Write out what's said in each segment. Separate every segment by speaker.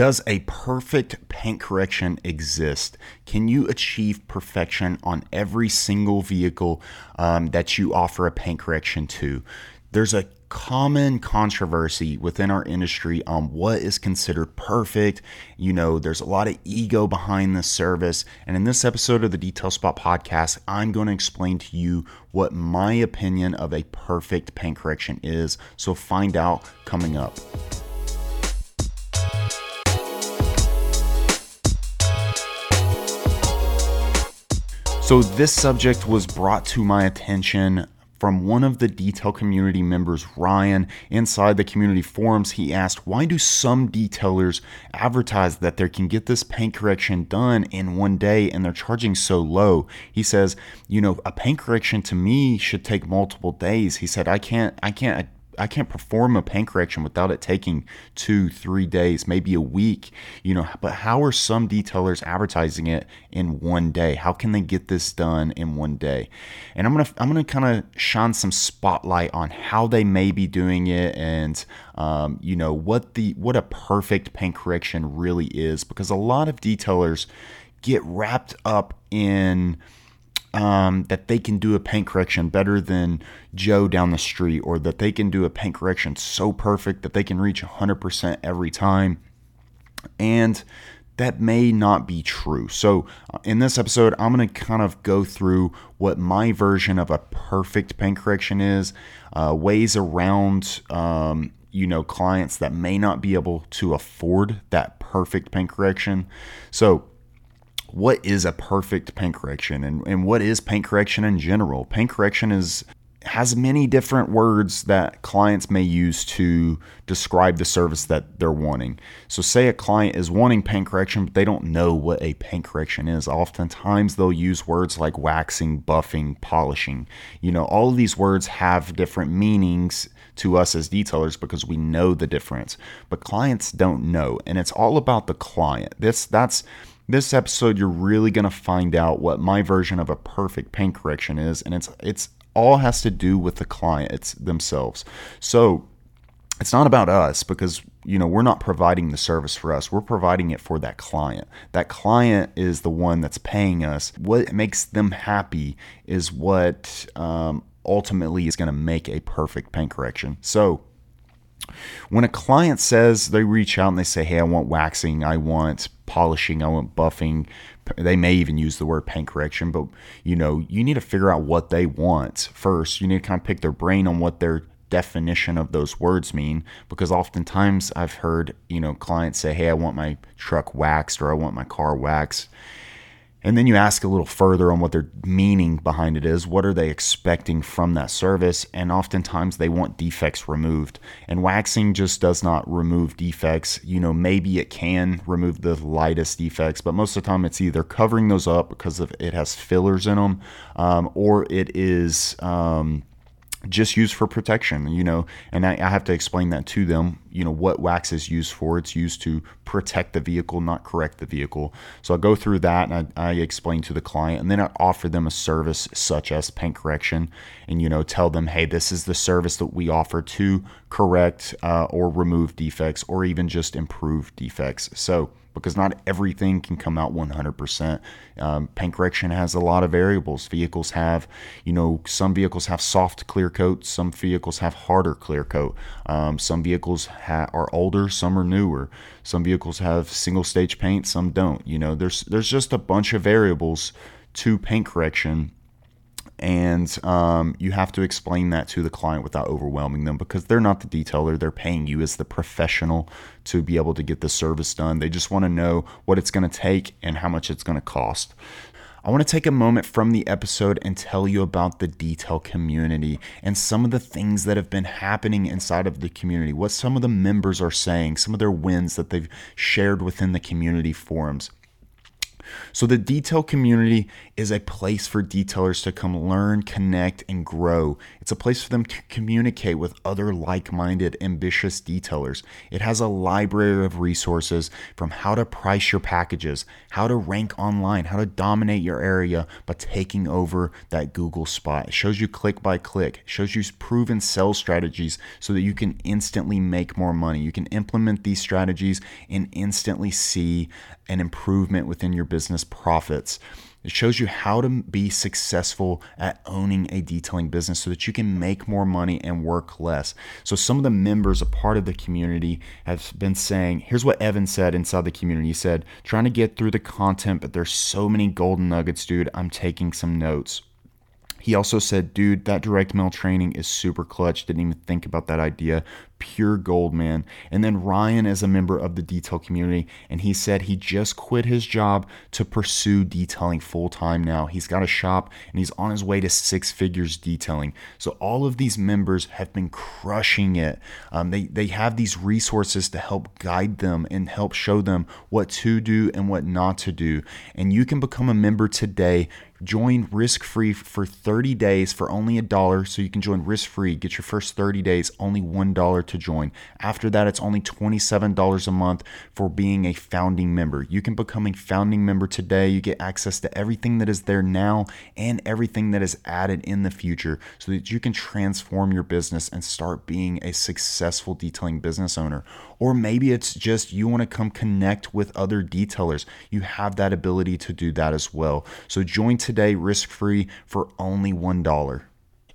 Speaker 1: Does a perfect paint correction exist? Can you achieve perfection on every single vehicle um, that you offer a paint correction to? There's a common controversy within our industry on what is considered perfect. You know, there's a lot of ego behind this service. And in this episode of the Detail Spot podcast, I'm going to explain to you what my opinion of a perfect paint correction is. So find out coming up. So, this subject was brought to my attention from one of the detail community members, Ryan, inside the community forums. He asked, Why do some detailers advertise that they can get this paint correction done in one day and they're charging so low? He says, You know, a paint correction to me should take multiple days. He said, I can't, I can't I can't perform a paint correction without it taking two, three days, maybe a week. You know, but how are some detailers advertising it in one day? How can they get this done in one day? And I'm gonna I'm gonna kind of shine some spotlight on how they may be doing it and um, you know what the what a perfect paint correction really is because a lot of detailers get wrapped up in um, that they can do a paint correction better than Joe down the street, or that they can do a paint correction so perfect that they can reach 100% every time. And that may not be true. So, uh, in this episode, I'm going to kind of go through what my version of a perfect paint correction is, uh, ways around, um, you know, clients that may not be able to afford that perfect paint correction. So, what is a perfect paint correction and, and what is paint correction in general. Paint correction is has many different words that clients may use to describe the service that they're wanting. So, say a client is wanting paint correction, but they don't know what a paint correction is. Oftentimes, they'll use words like waxing, buffing, polishing. You know, all of these words have different meanings to us as detailers because we know the difference, but clients don't know. And it's all about the client. This, that's, this episode, you're really going to find out what my version of a perfect paint correction is, and it's it's all has to do with the clients themselves. So it's not about us because you know we're not providing the service for us. We're providing it for that client. That client is the one that's paying us. What makes them happy is what um, ultimately is going to make a perfect paint correction. So when a client says they reach out and they say, Hey, I want waxing, I want polishing, I want buffing, they may even use the word paint correction, but you know, you need to figure out what they want first. You need to kind of pick their brain on what their definition of those words mean because oftentimes I've heard, you know, clients say, Hey, I want my truck waxed or I want my car waxed and then you ask a little further on what their meaning behind it is. What are they expecting from that service? And oftentimes they want defects removed. And waxing just does not remove defects. You know, maybe it can remove the lightest defects, but most of the time it's either covering those up because it has fillers in them, um, or it is. Um, just used for protection, you know, and I, I, have to explain that to them, you know, what wax is used for. It's used to protect the vehicle, not correct the vehicle. So I go through that and I, I explain to the client, and then I offer them a service such as paint correction, and you know, tell them, hey, this is the service that we offer to correct uh, or remove defects, or even just improve defects. So because not everything can come out 100%. Um, paint correction has a lot of variables. Vehicles have, you know, some vehicles have soft clear coat, some vehicles have harder clear coat. Um, some vehicles ha- are older, some are newer. Some vehicles have single stage paint, some don't. You know, there's there's just a bunch of variables to paint correction and um, you have to explain that to the client without overwhelming them because they're not the detailer. They're paying you as the professional to be able to get the service done. They just want to know what it's going to take and how much it's going to cost. I want to take a moment from the episode and tell you about the detail community and some of the things that have been happening inside of the community, what some of the members are saying, some of their wins that they've shared within the community forums. So, the detail community is a place for detailers to come learn, connect, and grow. It's a place for them to communicate with other like minded, ambitious detailers. It has a library of resources from how to price your packages, how to rank online, how to dominate your area by taking over that Google spot. It shows you click by click, it shows you proven sales strategies so that you can instantly make more money. You can implement these strategies and instantly see an improvement within your business profits. It shows you how to be successful at owning a detailing business so that you can make more money and work less. So, some of the members, a part of the community, have been saying here's what Evan said inside the community. He said, trying to get through the content, but there's so many golden nuggets, dude. I'm taking some notes. He also said, dude, that direct mail training is super clutch. Didn't even think about that idea pure gold, man. And then Ryan is a member of the detail community, and he said he just quit his job to pursue detailing full time now. He's got a shop and he's on his way to six figures detailing. So all of these members have been crushing it. Um, they they have these resources to help guide them and help show them what to do and what not to do. And you can become a member today. Join risk free for 30 days for only a dollar. So you can join risk free, get your first 30 days only $1 to join. After that, it's only $27 a month for being a founding member. You can become a founding member today. You get access to everything that is there now and everything that is added in the future so that you can transform your business and start being a successful detailing business owner. Or maybe it's just you want to come connect with other detailers. You have that ability to do that as well. So join today risk free for only $1.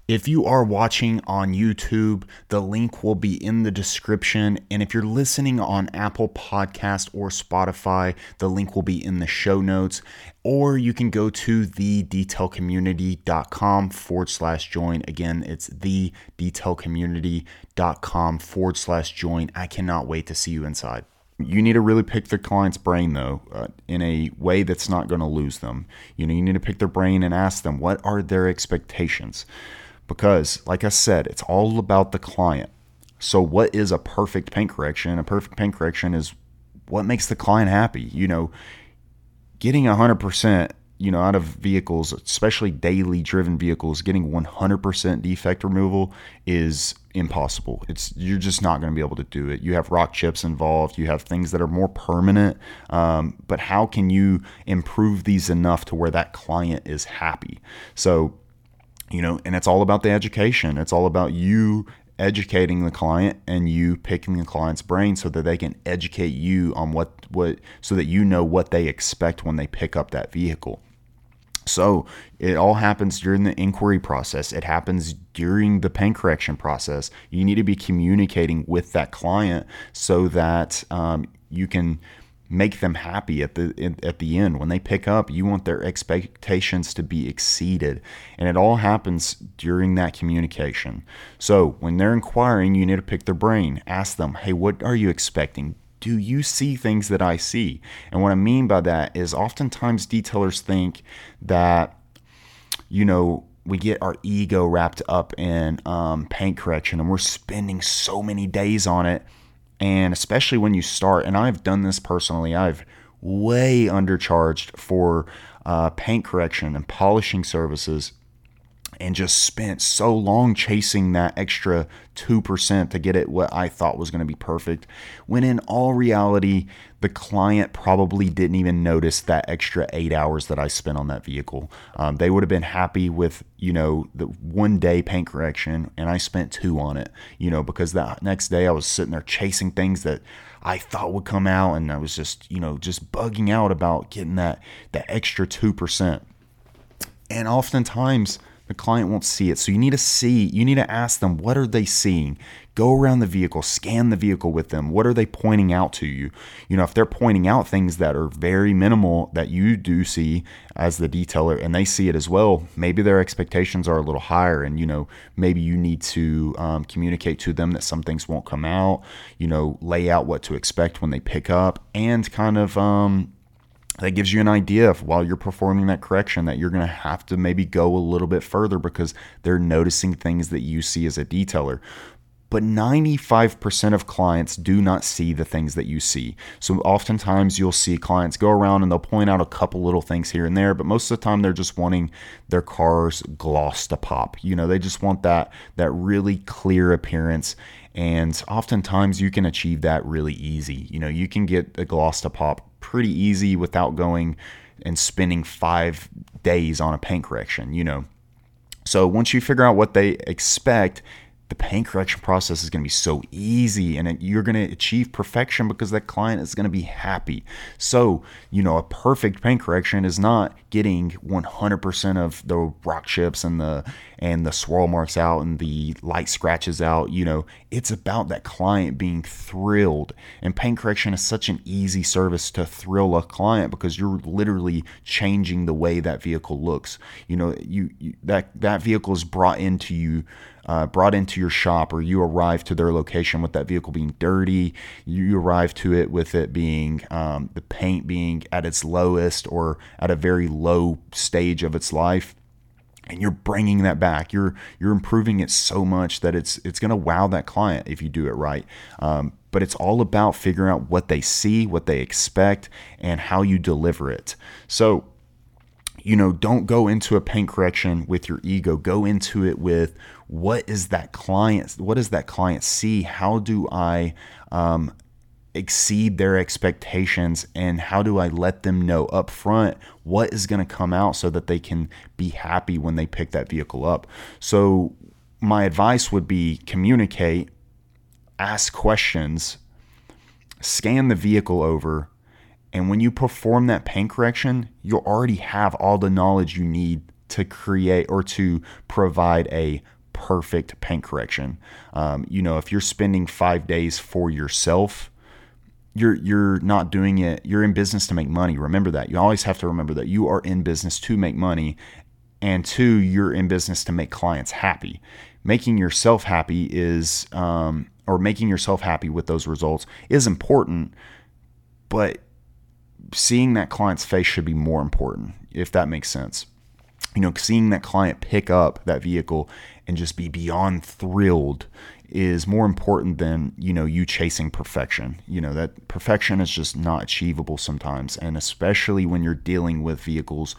Speaker 1: If you are watching on YouTube, the link will be in the description. And if you're listening on Apple Podcast or Spotify, the link will be in the show notes. Or you can go to thedetailcommunity.com forward slash join. Again, it's thedetailcommunity.com forward slash join. I cannot wait to see you inside. You need to really pick the client's brain, though, uh, in a way that's not going to lose them. You know, you need to pick their brain and ask them what are their expectations because, like I said, it's all about the client. So, what is a perfect paint correction? A perfect paint correction is what makes the client happy. You know, getting 100%, you know, out of vehicles, especially daily driven vehicles, getting 100% defect removal is impossible. It's you're just not going to be able to do it. You have rock chips involved. You have things that are more permanent. Um, but how can you improve these enough to where that client is happy? So you know, and it's all about the education. It's all about you educating the client and you picking the client's brain so that they can educate you on what what so that you know what they expect when they pick up that vehicle. So it all happens during the inquiry process. It happens during the paint correction process. You need to be communicating with that client so that um, you can make them happy at the at the end. When they pick up you want their expectations to be exceeded. And it all happens during that communication. So when they're inquiring you need to pick their brain. Ask them hey what are you expecting? Do you see things that I see? And what I mean by that is oftentimes detailers think that you know we get our ego wrapped up in um, paint correction and we're spending so many days on it and especially when you start, and I've done this personally, I've way undercharged for uh, paint correction and polishing services and just spent so long chasing that extra 2% to get it what I thought was going to be perfect. When in all reality, the client probably didn't even notice that extra eight hours that I spent on that vehicle. Um, they would have been happy with, you know, the one day paint correction, and I spent two on it, you know, because that next day I was sitting there chasing things that I thought would come out, and I was just, you know, just bugging out about getting that that extra 2%. And oftentimes, the client won't see it. So you need to see, you need to ask them, what are they seeing? Go around the vehicle, scan the vehicle with them. What are they pointing out to you? You know, if they're pointing out things that are very minimal that you do see as the detailer and they see it as well, maybe their expectations are a little higher. And, you know, maybe you need to um, communicate to them that some things won't come out, you know, lay out what to expect when they pick up and kind of, um, that gives you an idea of while you're performing that correction that you're going to have to maybe go a little bit further because they're noticing things that you see as a detailer. but 95% of clients do not see the things that you see. So oftentimes you'll see clients go around and they'll point out a couple little things here and there, but most of the time they're just wanting their car's gloss to pop. You know, they just want that that really clear appearance and oftentimes you can achieve that really easy. You know, you can get the gloss to pop pretty easy without going and spending 5 days on a paint correction, you know. So once you figure out what they expect the paint correction process is going to be so easy and you're going to achieve perfection because that client is going to be happy. So, you know, a perfect paint correction is not getting 100% of the rock chips and the and the swirl marks out and the light scratches out, you know, it's about that client being thrilled. And paint correction is such an easy service to thrill a client because you're literally changing the way that vehicle looks. You know, you, you that that vehicle is brought into you uh, brought into your shop or you arrive to their location with that vehicle being dirty, you arrive to it with it being um, the paint being at its lowest or at a very low stage of its life and you're bringing that back. You're you're improving it so much that it's it's going to wow that client if you do it right. Um, but it's all about figuring out what they see what they expect and how you deliver it. So you know, don't go into a paint correction with your ego. Go into it with what is that client? What does that client see? How do I um, exceed their expectations and how do I let them know up front what is going to come out so that they can be happy when they pick that vehicle up. So my advice would be communicate, ask questions, scan the vehicle over, and when you perform that paint correction, you'll already have all the knowledge you need to create or to provide a perfect paint correction. Um, you know, if you're spending five days for yourself, you're you're not doing it. You're in business to make money. Remember that. You always have to remember that you are in business to make money, and two, you're in business to make clients happy. Making yourself happy is, um, or making yourself happy with those results is important, but seeing that client's face should be more important, if that makes sense. You know, seeing that client pick up that vehicle and just be beyond thrilled is more important than you know you chasing perfection you know that perfection is just not achievable sometimes and especially when you're dealing with vehicles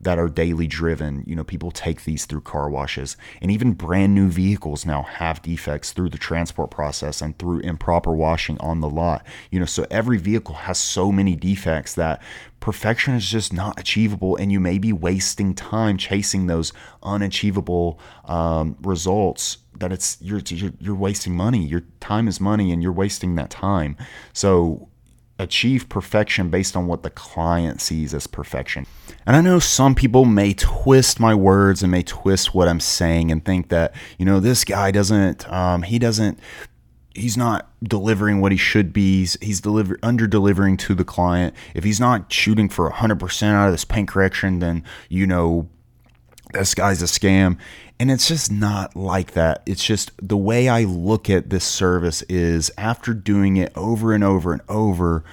Speaker 1: that are daily driven. You know, people take these through car washes, and even brand new vehicles now have defects through the transport process and through improper washing on the lot. You know, so every vehicle has so many defects that perfection is just not achievable, and you may be wasting time chasing those unachievable um, results. That it's you're, you're you're wasting money. Your time is money, and you're wasting that time. So achieve perfection based on what the client sees as perfection. And I know some people may twist my words and may twist what I'm saying and think that, you know, this guy doesn't, um, he doesn't, he's not delivering what he should be. He's, he's deliver, under delivering to the client. If he's not shooting for 100% out of this paint correction, then, you know, this guy's a scam. And it's just not like that. It's just the way I look at this service is after doing it over and over and over,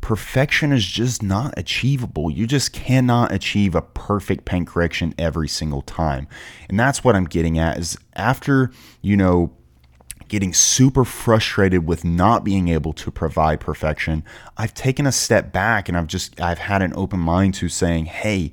Speaker 1: perfection is just not achievable. You just cannot achieve a perfect paint correction every single time. And that's what I'm getting at is after, you know, getting super frustrated with not being able to provide perfection, I've taken a step back and I've just I've had an open mind to saying, "Hey,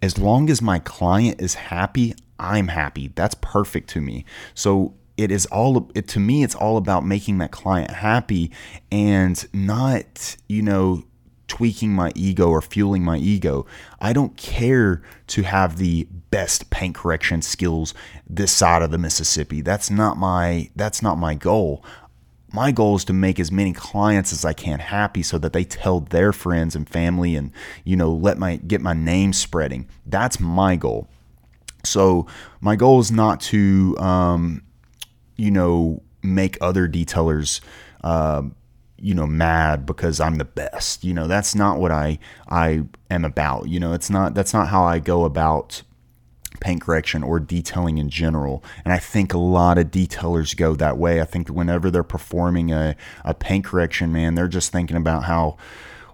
Speaker 1: as long as my client is happy, I'm happy. That's perfect to me. So it is all it, to me it's all about making that client happy and not, you know, tweaking my ego or fueling my ego. I don't care to have the best paint correction skills this side of the Mississippi. That's not my that's not my goal my goal is to make as many clients as I can happy so that they tell their friends and family and you know let my get my name spreading. That's my goal. So my goal is not to um, you know make other detailers uh, you know mad because I'm the best. You know that's not what I I am about. You know it's not that's not how I go about paint correction or detailing in general. And I think a lot of detailers go that way. I think whenever they're performing a, a paint correction, man, they're just thinking about how,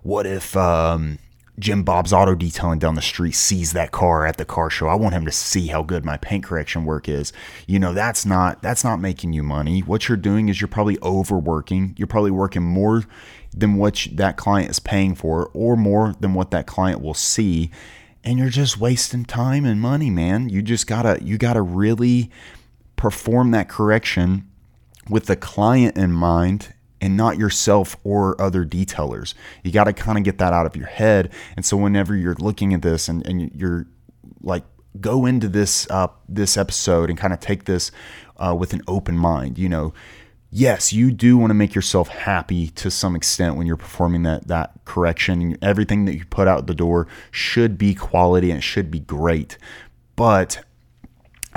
Speaker 1: what if, um, Jim Bob's Auto Detailing down the street sees that car at the car show. I want him to see how good my paint correction work is. You know, that's not that's not making you money. What you're doing is you're probably overworking. You're probably working more than what that client is paying for or more than what that client will see and you're just wasting time and money, man. You just got to you got to really perform that correction with the client in mind and not yourself or other detailers. You got to kind of get that out of your head. And so whenever you're looking at this and, and you're like go into this uh, this episode and kind of take this uh, with an open mind, you know, yes, you do want to make yourself happy to some extent when you're performing that that correction. Everything that you put out the door should be quality and it should be great. But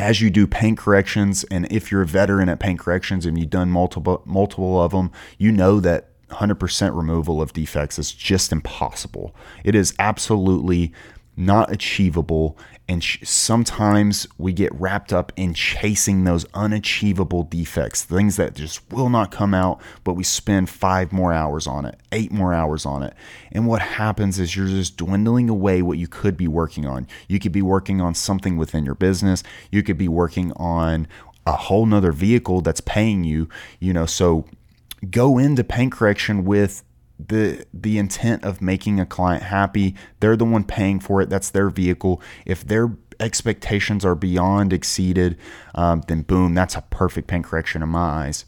Speaker 1: as you do paint corrections, and if you're a veteran at paint corrections and you've done multiple multiple of them, you know that 100% removal of defects is just impossible. It is absolutely not achievable and sh- sometimes we get wrapped up in chasing those unachievable defects, things that just will not come out, but we spend five more hours on it, eight more hours on it. And what happens is you're just dwindling away what you could be working on. You could be working on something within your business, you could be working on a whole nother vehicle that's paying you, you know. So go into paint correction with the the intent of making a client happy. They're the one paying for it. That's their vehicle. If their expectations are beyond exceeded, um, then boom, that's a perfect paint correction in my eyes.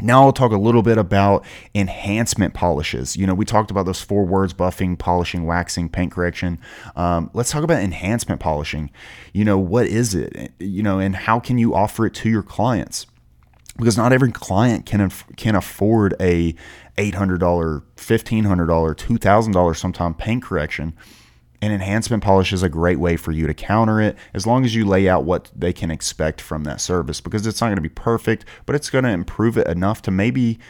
Speaker 1: Now I'll talk a little bit about enhancement polishes. You know, we talked about those four words: buffing, polishing, waxing, paint correction. Um, let's talk about enhancement polishing. You know, what is it? You know, and how can you offer it to your clients? Because not every client can can afford a $800, $1,500, $2,000 sometime paint correction. And enhancement polish is a great way for you to counter it as long as you lay out what they can expect from that service because it's not going to be perfect, but it's going to improve it enough to maybe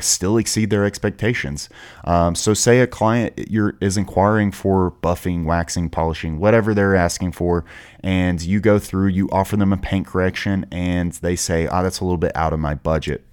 Speaker 1: still exceed their expectations. Um, so, say a client is inquiring for buffing, waxing, polishing, whatever they're asking for, and you go through, you offer them a paint correction, and they say, "Ah, oh, that's a little bit out of my budget."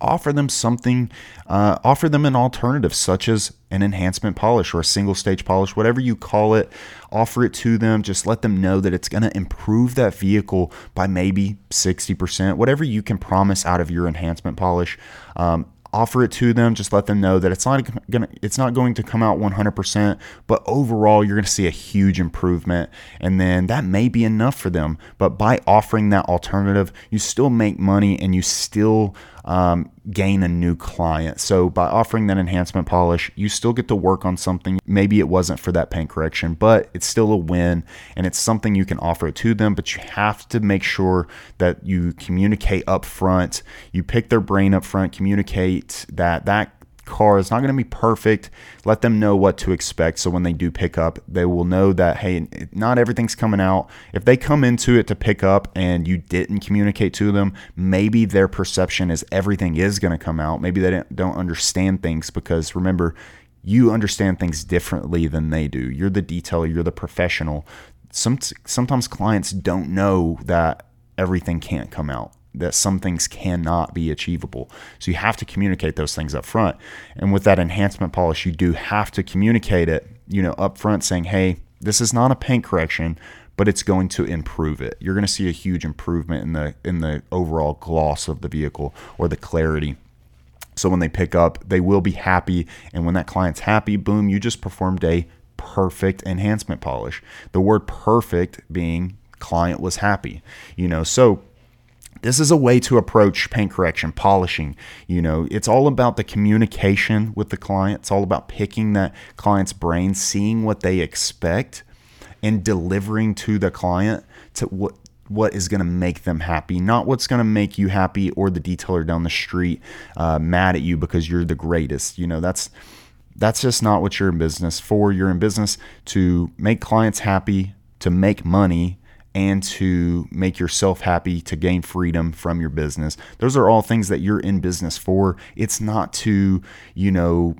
Speaker 1: Offer them something, uh, offer them an alternative, such as an enhancement polish or a single stage polish, whatever you call it. Offer it to them. Just let them know that it's going to improve that vehicle by maybe 60%, whatever you can promise out of your enhancement polish. Um, offer it to them just let them know that it's not to it's not going to come out 100% but overall you're going to see a huge improvement and then that may be enough for them but by offering that alternative you still make money and you still um, gain a new client. So by offering that enhancement polish, you still get to work on something. Maybe it wasn't for that paint correction, but it's still a win and it's something you can offer to them. But you have to make sure that you communicate up front. You pick their brain up front, communicate that that car is not going to be perfect. Let them know what to expect. So when they do pick up, they will know that, hey, not everything's coming out. If they come into it to pick up and you didn't communicate to them, maybe their perception is everything is going to come out. Maybe they don't understand things because remember, you understand things differently than they do. You're the detailer, you're the professional. Some, sometimes clients don't know that everything can't come out that some things cannot be achievable. So you have to communicate those things up front. And with that enhancement polish, you do have to communicate it, you know, up front saying, hey, this is not a paint correction, but it's going to improve it. You're going to see a huge improvement in the in the overall gloss of the vehicle or the clarity. So when they pick up, they will be happy. And when that client's happy, boom, you just performed a perfect enhancement polish. The word perfect being client was happy. You know, so this is a way to approach paint correction, polishing. You know, it's all about the communication with the client. It's all about picking that client's brain, seeing what they expect, and delivering to the client to what what is going to make them happy, not what's going to make you happy or the detailer down the street uh, mad at you because you're the greatest. You know, that's that's just not what you're in business for. You're in business to make clients happy, to make money, and to make yourself happy, to gain freedom from your business. Those are all things that you're in business for. It's not to, you know,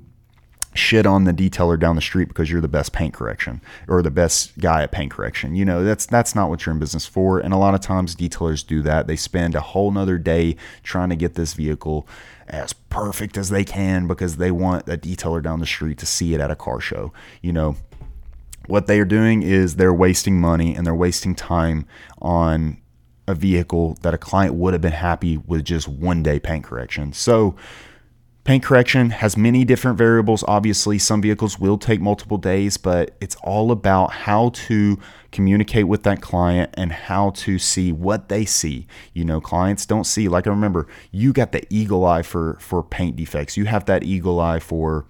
Speaker 1: shit on the detailer down the street because you're the best paint correction or the best guy at paint correction. You know, that's that's not what you're in business for. And a lot of times detailers do that. They spend a whole nother day trying to get this vehicle as perfect as they can because they want a detailer down the street to see it at a car show. You know, what they are doing is they're wasting money and they're wasting time on a vehicle that a client would have been happy with just one day paint correction. So Paint correction has many different variables. Obviously, some vehicles will take multiple days, but it's all about how to communicate with that client and how to see what they see. You know, clients don't see like I remember, you got the eagle eye for for paint defects. You have that eagle eye for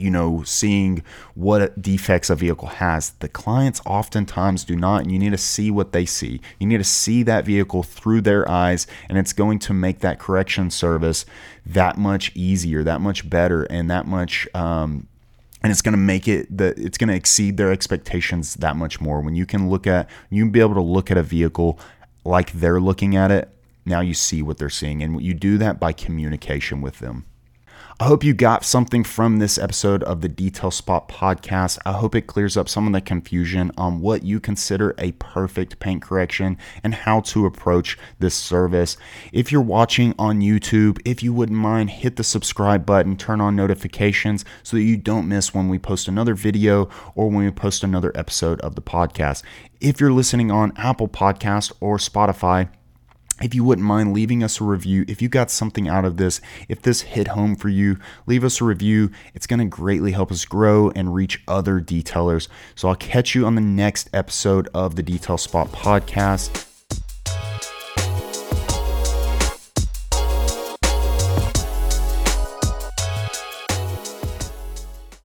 Speaker 1: you know, seeing what defects a vehicle has. The clients oftentimes do not, and you need to see what they see. You need to see that vehicle through their eyes, and it's going to make that correction service that much easier, that much better, and that much. Um, and it's going to make it that it's going to exceed their expectations that much more when you can look at you be able to look at a vehicle like they're looking at it now you see what they're seeing and you do that by communication with them I hope you got something from this episode of the Detail Spot podcast. I hope it clears up some of the confusion on what you consider a perfect paint correction and how to approach this service. If you're watching on YouTube, if you wouldn't mind, hit the subscribe button, turn on notifications so that you don't miss when we post another video or when we post another episode of the podcast. If you're listening on Apple Podcast or Spotify, if you wouldn't mind leaving us a review, if you got something out of this, if this hit home for you, leave us a review. It's going to greatly help us grow and reach other detailers. So I'll catch you on the next episode of the Detail Spot podcast.